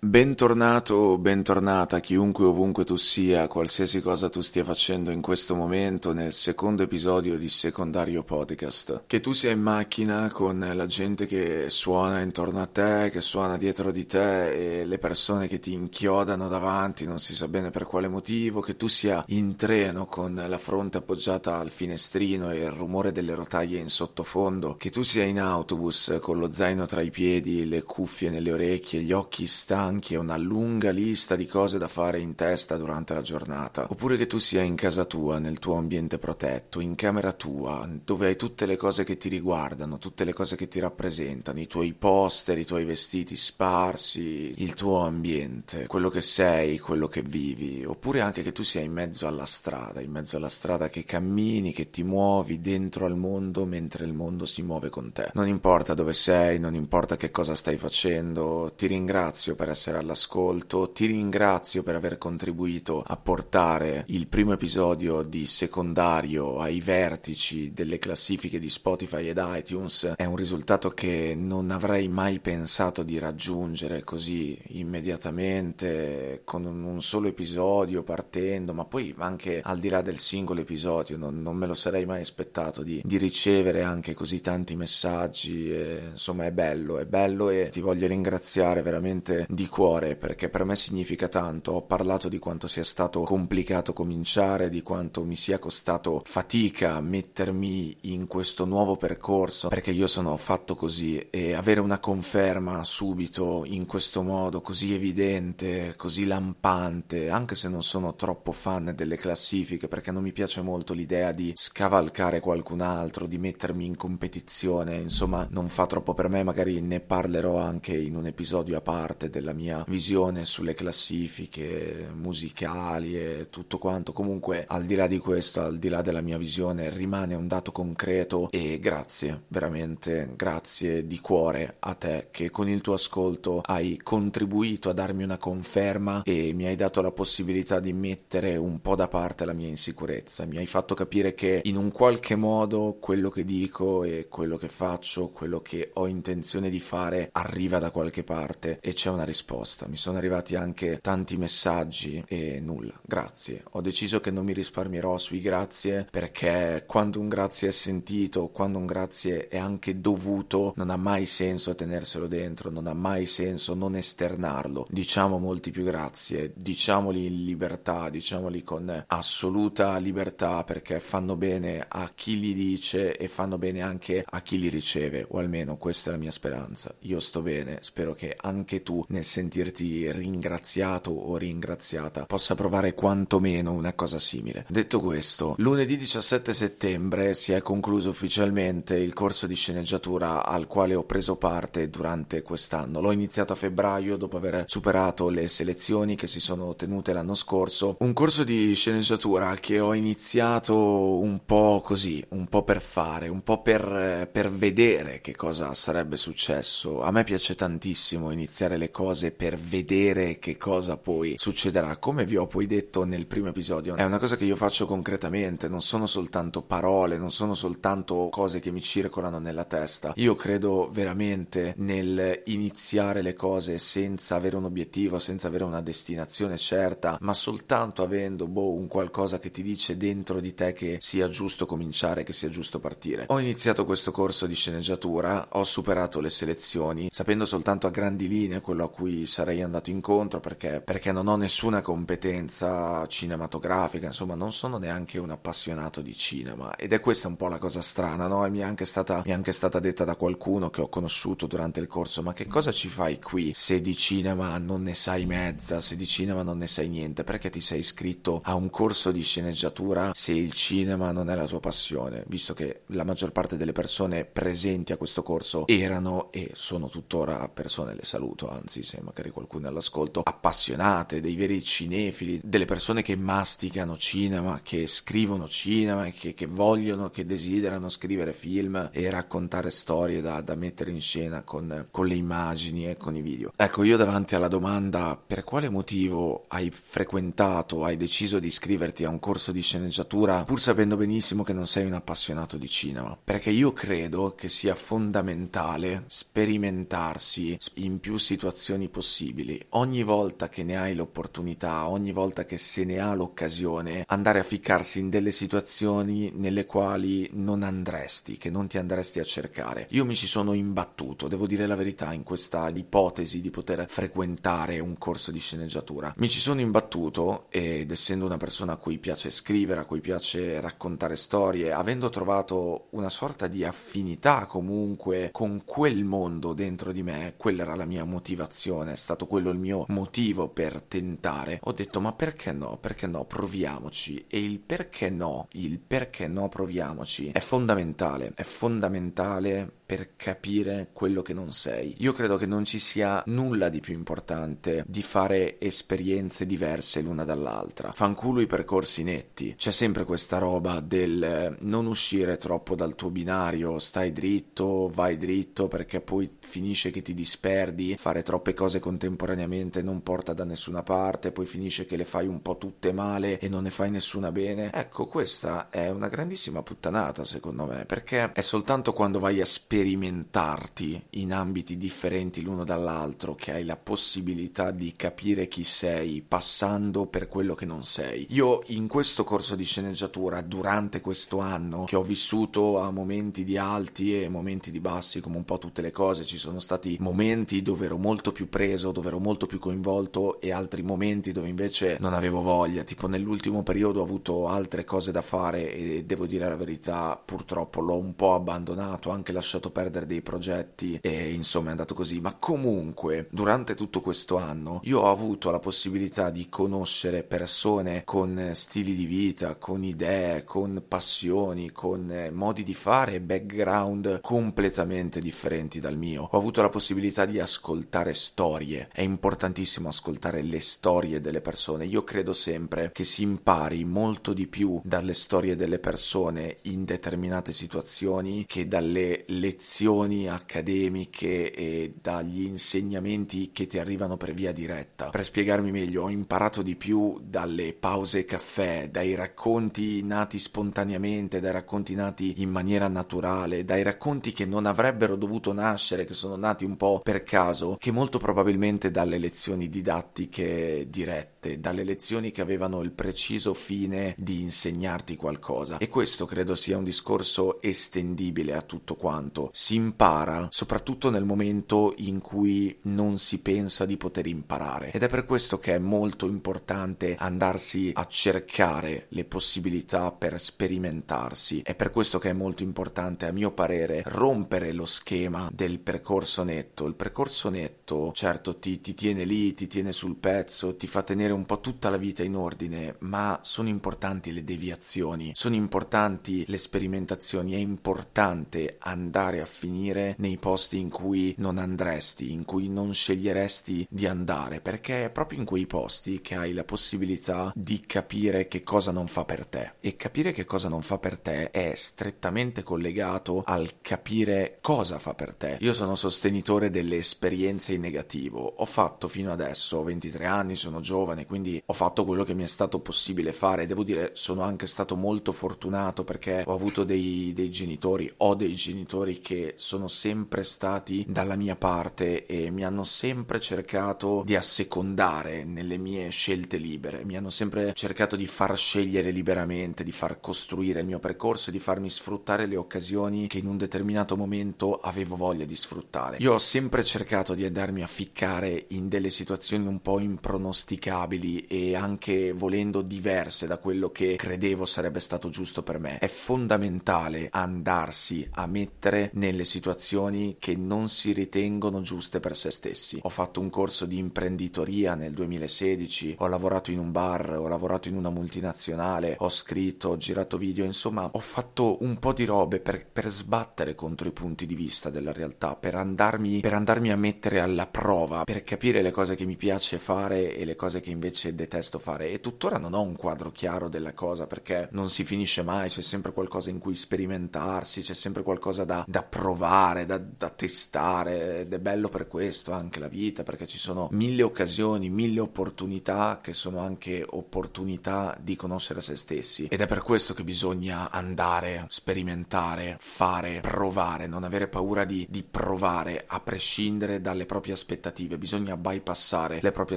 Bentornato o bentornata chiunque ovunque tu sia, qualsiasi cosa tu stia facendo in questo momento nel secondo episodio di Secondario Podcast. Che tu sia in macchina con la gente che suona intorno a te, che suona dietro di te e le persone che ti inchiodano davanti, non si sa bene per quale motivo, che tu sia in treno con la fronte appoggiata al finestrino e il rumore delle rotaie in sottofondo, che tu sia in autobus con lo zaino tra i piedi, le cuffie nelle orecchie, gli occhi stanchi stanchi e una lunga lista di cose da fare in testa durante la giornata, oppure che tu sia in casa tua, nel tuo ambiente protetto, in camera tua, dove hai tutte le cose che ti riguardano, tutte le cose che ti rappresentano, i tuoi poster, i tuoi vestiti sparsi, il tuo ambiente, quello che sei, quello che vivi, oppure anche che tu sia in mezzo alla strada, in mezzo alla strada che cammini, che ti muovi dentro al mondo mentre il mondo si muove con te. Non importa dove sei, non importa che cosa stai facendo, ti ringrazio per essere essere all'ascolto, ti ringrazio per aver contribuito a portare il primo episodio di secondario ai vertici delle classifiche di Spotify ed iTunes. È un risultato che non avrei mai pensato di raggiungere così immediatamente con un solo episodio partendo, ma poi anche al di là del singolo episodio non, non me lo sarei mai aspettato di, di ricevere anche così tanti messaggi. E, insomma è bello, è bello e ti voglio ringraziare veramente di cuore perché per me significa tanto. Ho parlato di quanto sia stato complicato cominciare, di quanto mi sia costato fatica mettermi in questo nuovo percorso perché io sono fatto così e avere una conferma subito in questo modo così evidente, così lampante, anche se non sono troppo fan delle classifiche perché non mi piace molto l'idea di scavalcare qualcun altro, di mettermi in competizione, insomma non fa troppo per me, magari ne parlerò anche in un episodio a parte della mia visione sulle classifiche musicali e tutto quanto. Comunque, al di là di questo, al di là della mia visione, rimane un dato concreto e grazie, veramente grazie di cuore a te che con il tuo ascolto hai contribuito a darmi una conferma e mi hai dato la possibilità di mettere un po' da parte la mia insicurezza. Mi hai fatto capire che in un qualche modo quello che dico e quello che faccio, quello che ho intenzione di fare arriva da qualche parte e c'è una risposta risposta. Mi sono arrivati anche tanti messaggi e nulla, grazie. Ho deciso che non mi risparmierò sui grazie perché quando un grazie è sentito, quando un grazie è anche dovuto, non ha mai senso tenerselo dentro, non ha mai senso non esternarlo. Diciamo molti più grazie, diciamoli in libertà, diciamoli con assoluta libertà perché fanno bene a chi li dice e fanno bene anche a chi li riceve, o almeno questa è la mia speranza. Io sto bene, spero che anche tu nel sentirti ringraziato o ringraziata possa provare quantomeno una cosa simile. Detto questo, lunedì 17 settembre si è concluso ufficialmente il corso di sceneggiatura al quale ho preso parte durante quest'anno. L'ho iniziato a febbraio dopo aver superato le selezioni che si sono tenute l'anno scorso. Un corso di sceneggiatura che ho iniziato un po' così, un po' per fare, un po' per, per vedere che cosa sarebbe successo. A me piace tantissimo iniziare le cose cose per vedere che cosa poi succederà. Come vi ho poi detto nel primo episodio, è una cosa che io faccio concretamente, non sono soltanto parole, non sono soltanto cose che mi circolano nella testa. Io credo veramente nel iniziare le cose senza avere un obiettivo, senza avere una destinazione certa, ma soltanto avendo boh, un qualcosa che ti dice dentro di te che sia giusto cominciare, che sia giusto partire. Ho iniziato questo corso di sceneggiatura, ho superato le selezioni, sapendo soltanto a grandi linee quello a cui cui sarei andato incontro perché, perché non ho nessuna competenza cinematografica, insomma non sono neanche un appassionato di cinema. Ed è questa un po' la cosa strana, no? E mi è anche stata, mi è anche stata detta da qualcuno che ho conosciuto durante il corso, ma che cosa ci fai qui? Se di cinema non ne sai mezza, se di cinema non ne sai niente, perché ti sei iscritto a un corso di sceneggiatura se il cinema non è la tua passione, visto che la maggior parte delle persone presenti a questo corso erano e sono tuttora persone, le saluto, anzi se e magari qualcuno all'ascolto, appassionate, dei veri cinefili, delle persone che masticano cinema, che scrivono cinema, che, che vogliono, che desiderano scrivere film e raccontare storie da, da mettere in scena con, con le immagini e con i video. Ecco, io davanti alla domanda per quale motivo hai frequentato, hai deciso di iscriverti a un corso di sceneggiatura pur sapendo benissimo che non sei un appassionato di cinema, perché io credo che sia fondamentale sperimentarsi in più situazioni possibili. Ogni volta che ne hai l'opportunità, ogni volta che se ne ha l'occasione, andare a ficcarsi in delle situazioni nelle quali non andresti, che non ti andresti a cercare. Io mi ci sono imbattuto, devo dire la verità, in questa ipotesi di poter frequentare un corso di sceneggiatura. Mi ci sono imbattuto ed essendo una persona a cui piace scrivere, a cui piace raccontare storie, avendo trovato una sorta di affinità comunque con quel mondo dentro di me, quella era la mia motivazione, è stato quello il mio motivo per tentare. Ho detto ma perché no? Perché no? Proviamoci. E il perché no, il perché no proviamoci è fondamentale, è fondamentale per capire quello che non sei. Io credo che non ci sia nulla di più importante di fare esperienze diverse l'una dall'altra. Fanculo i percorsi netti. C'è sempre questa roba del eh, non uscire troppo dal tuo binario, stai dritto, vai dritto perché poi finisce che ti disperdi, fare troppe cose contemporaneamente non porta da nessuna parte, poi finisce che le fai un po' tutte male e non ne fai nessuna bene. Ecco, questa è una grandissima puttanata secondo me, perché è soltanto quando vai a spiegare sperimentarti in ambiti differenti l'uno dall'altro, che hai la possibilità di capire chi sei passando per quello che non sei. Io in questo corso di sceneggiatura, durante questo anno, che ho vissuto a momenti di alti e momenti di bassi, come un po' tutte le cose, ci sono stati momenti dove ero molto più preso, dove ero molto più coinvolto e altri momenti dove invece non avevo voglia, tipo nell'ultimo periodo ho avuto altre cose da fare e devo dire la verità, purtroppo l'ho un po' abbandonato, anche lasciato lasciato perdere dei progetti e insomma è andato così, ma comunque durante tutto questo anno io ho avuto la possibilità di conoscere persone con stili di vita, con idee, con passioni, con eh, modi di fare e background completamente differenti dal mio. Ho avuto la possibilità di ascoltare storie, è importantissimo ascoltare le storie delle persone. Io credo sempre che si impari molto di più dalle storie delle persone in determinate situazioni che dalle lezioni lezioni accademiche e dagli insegnamenti che ti arrivano per via diretta. Per spiegarmi meglio, ho imparato di più dalle pause caffè, dai racconti nati spontaneamente, dai racconti nati in maniera naturale, dai racconti che non avrebbero dovuto nascere, che sono nati un po' per caso, che molto probabilmente dalle lezioni didattiche dirette, dalle lezioni che avevano il preciso fine di insegnarti qualcosa. E questo credo sia un discorso estendibile a tutto quanto si impara soprattutto nel momento in cui non si pensa di poter imparare. Ed è per questo che è molto importante andarsi a cercare le possibilità per sperimentarsi. È per questo che è molto importante a mio parere rompere lo schema del percorso netto. Il percorso netto certo ti, ti tiene lì ti tiene sul pezzo ti fa tenere un po' tutta la vita in ordine ma sono importanti le deviazioni sono importanti le sperimentazioni. È importante andare andare a finire nei posti in cui non andresti, in cui non sceglieresti di andare, perché è proprio in quei posti che hai la possibilità di capire che cosa non fa per te. E capire che cosa non fa per te è strettamente collegato al capire cosa fa per te. Io sono sostenitore delle esperienze in negativo. Ho fatto fino adesso, ho 23 anni, sono giovane, quindi ho fatto quello che mi è stato possibile fare. Devo dire, sono anche stato molto fortunato perché ho avuto dei, dei genitori, ho dei genitori che sono sempre stati dalla mia parte e mi hanno sempre cercato di assecondare nelle mie scelte libere, mi hanno sempre cercato di far scegliere liberamente, di far costruire il mio percorso e di farmi sfruttare le occasioni che in un determinato momento avevo voglia di sfruttare. Io ho sempre cercato di andarmi a ficcare in delle situazioni un po' impronosticabili e anche volendo diverse da quello che credevo sarebbe stato giusto per me. È fondamentale andarsi a mettere nelle situazioni che non si ritengono giuste per se stessi. Ho fatto un corso di imprenditoria nel 2016, ho lavorato in un bar, ho lavorato in una multinazionale, ho scritto, ho girato video, insomma ho fatto un po' di robe per, per sbattere contro i punti di vista della realtà, per andarmi, per andarmi a mettere alla prova per capire le cose che mi piace fare e le cose che invece detesto fare e tuttora non ho un quadro chiaro della cosa perché non si finisce mai, c'è sempre qualcosa in cui sperimentarsi, c'è sempre qualcosa da, da provare, da, da testare ed è bello per questo anche la vita perché ci sono mille occasioni, mille opportunità che sono anche opportunità di conoscere se stessi. Ed è per questo che bisogna andare, sperimentare, fare, provare, non avere paura di, di provare a prescindere dalle proprie aspettative, bisogna bypassare le proprie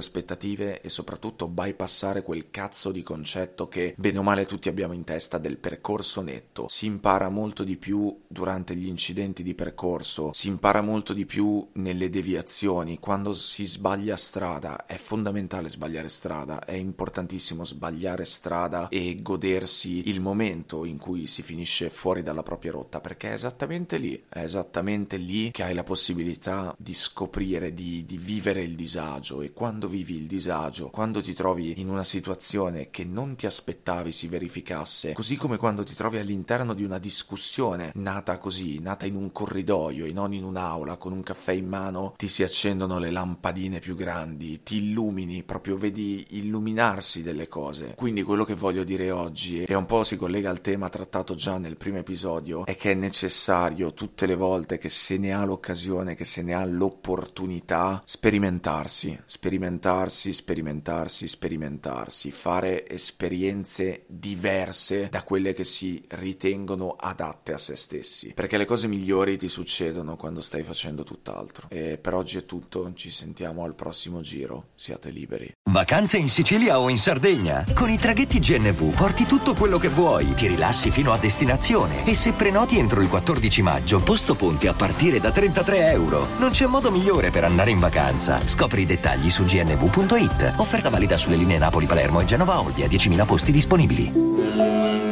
aspettative e soprattutto bypassare quel cazzo di concetto che bene o male tutti abbiamo in testa del percorso netto. Si impara molto di più durante gli incidenti di percorso, si impara molto di più nelle deviazioni, quando si sbaglia strada, è fondamentale sbagliare strada, è importantissimo sbagliare strada e godersi il momento in cui si finisce fuori dalla propria rotta, perché è esattamente lì, è esattamente lì che hai la possibilità di scoprire, di, di vivere il disagio. E quando vivi il disagio, quando ti trovi in una situazione che non ti aspettavi si verificasse, così come quando ti trovi all'interno di una discussione nata così, nata in un corridoio e non in un'aula con un caffè in mano, ti si accendono le lampadine più grandi, ti illumini, proprio vedi illuminarsi delle cose. Quindi quello che voglio dire oggi, e un po' si collega al tema trattato già nel primo episodio, è che è necessario tutte le volte che se ne ha l'occasione, che se ne ha l'opportunità, sperimentarsi, sperimentarsi, sperimentarsi, sperimentarsi, fare esperienze diverse da quelle che si ritengono adatte a se stessi. Perché le cose migliori ti succedono quando stai facendo tutt'altro. E per oggi è tutto, ci sentiamo al prossimo giro. Siate liberi. Vacanze in Sicilia o in Sardegna. Con i traghetti GNV porti tutto quello che vuoi, ti rilassi fino a destinazione e se prenoti entro il 14 maggio, posto ponti a partire da 33 euro. Non c'è modo migliore per andare in vacanza. Scopri i dettagli su gnv.it. Offerta valida sulle linee Napoli-Palermo e Genova-Olbia, 10.000 posti disponibili.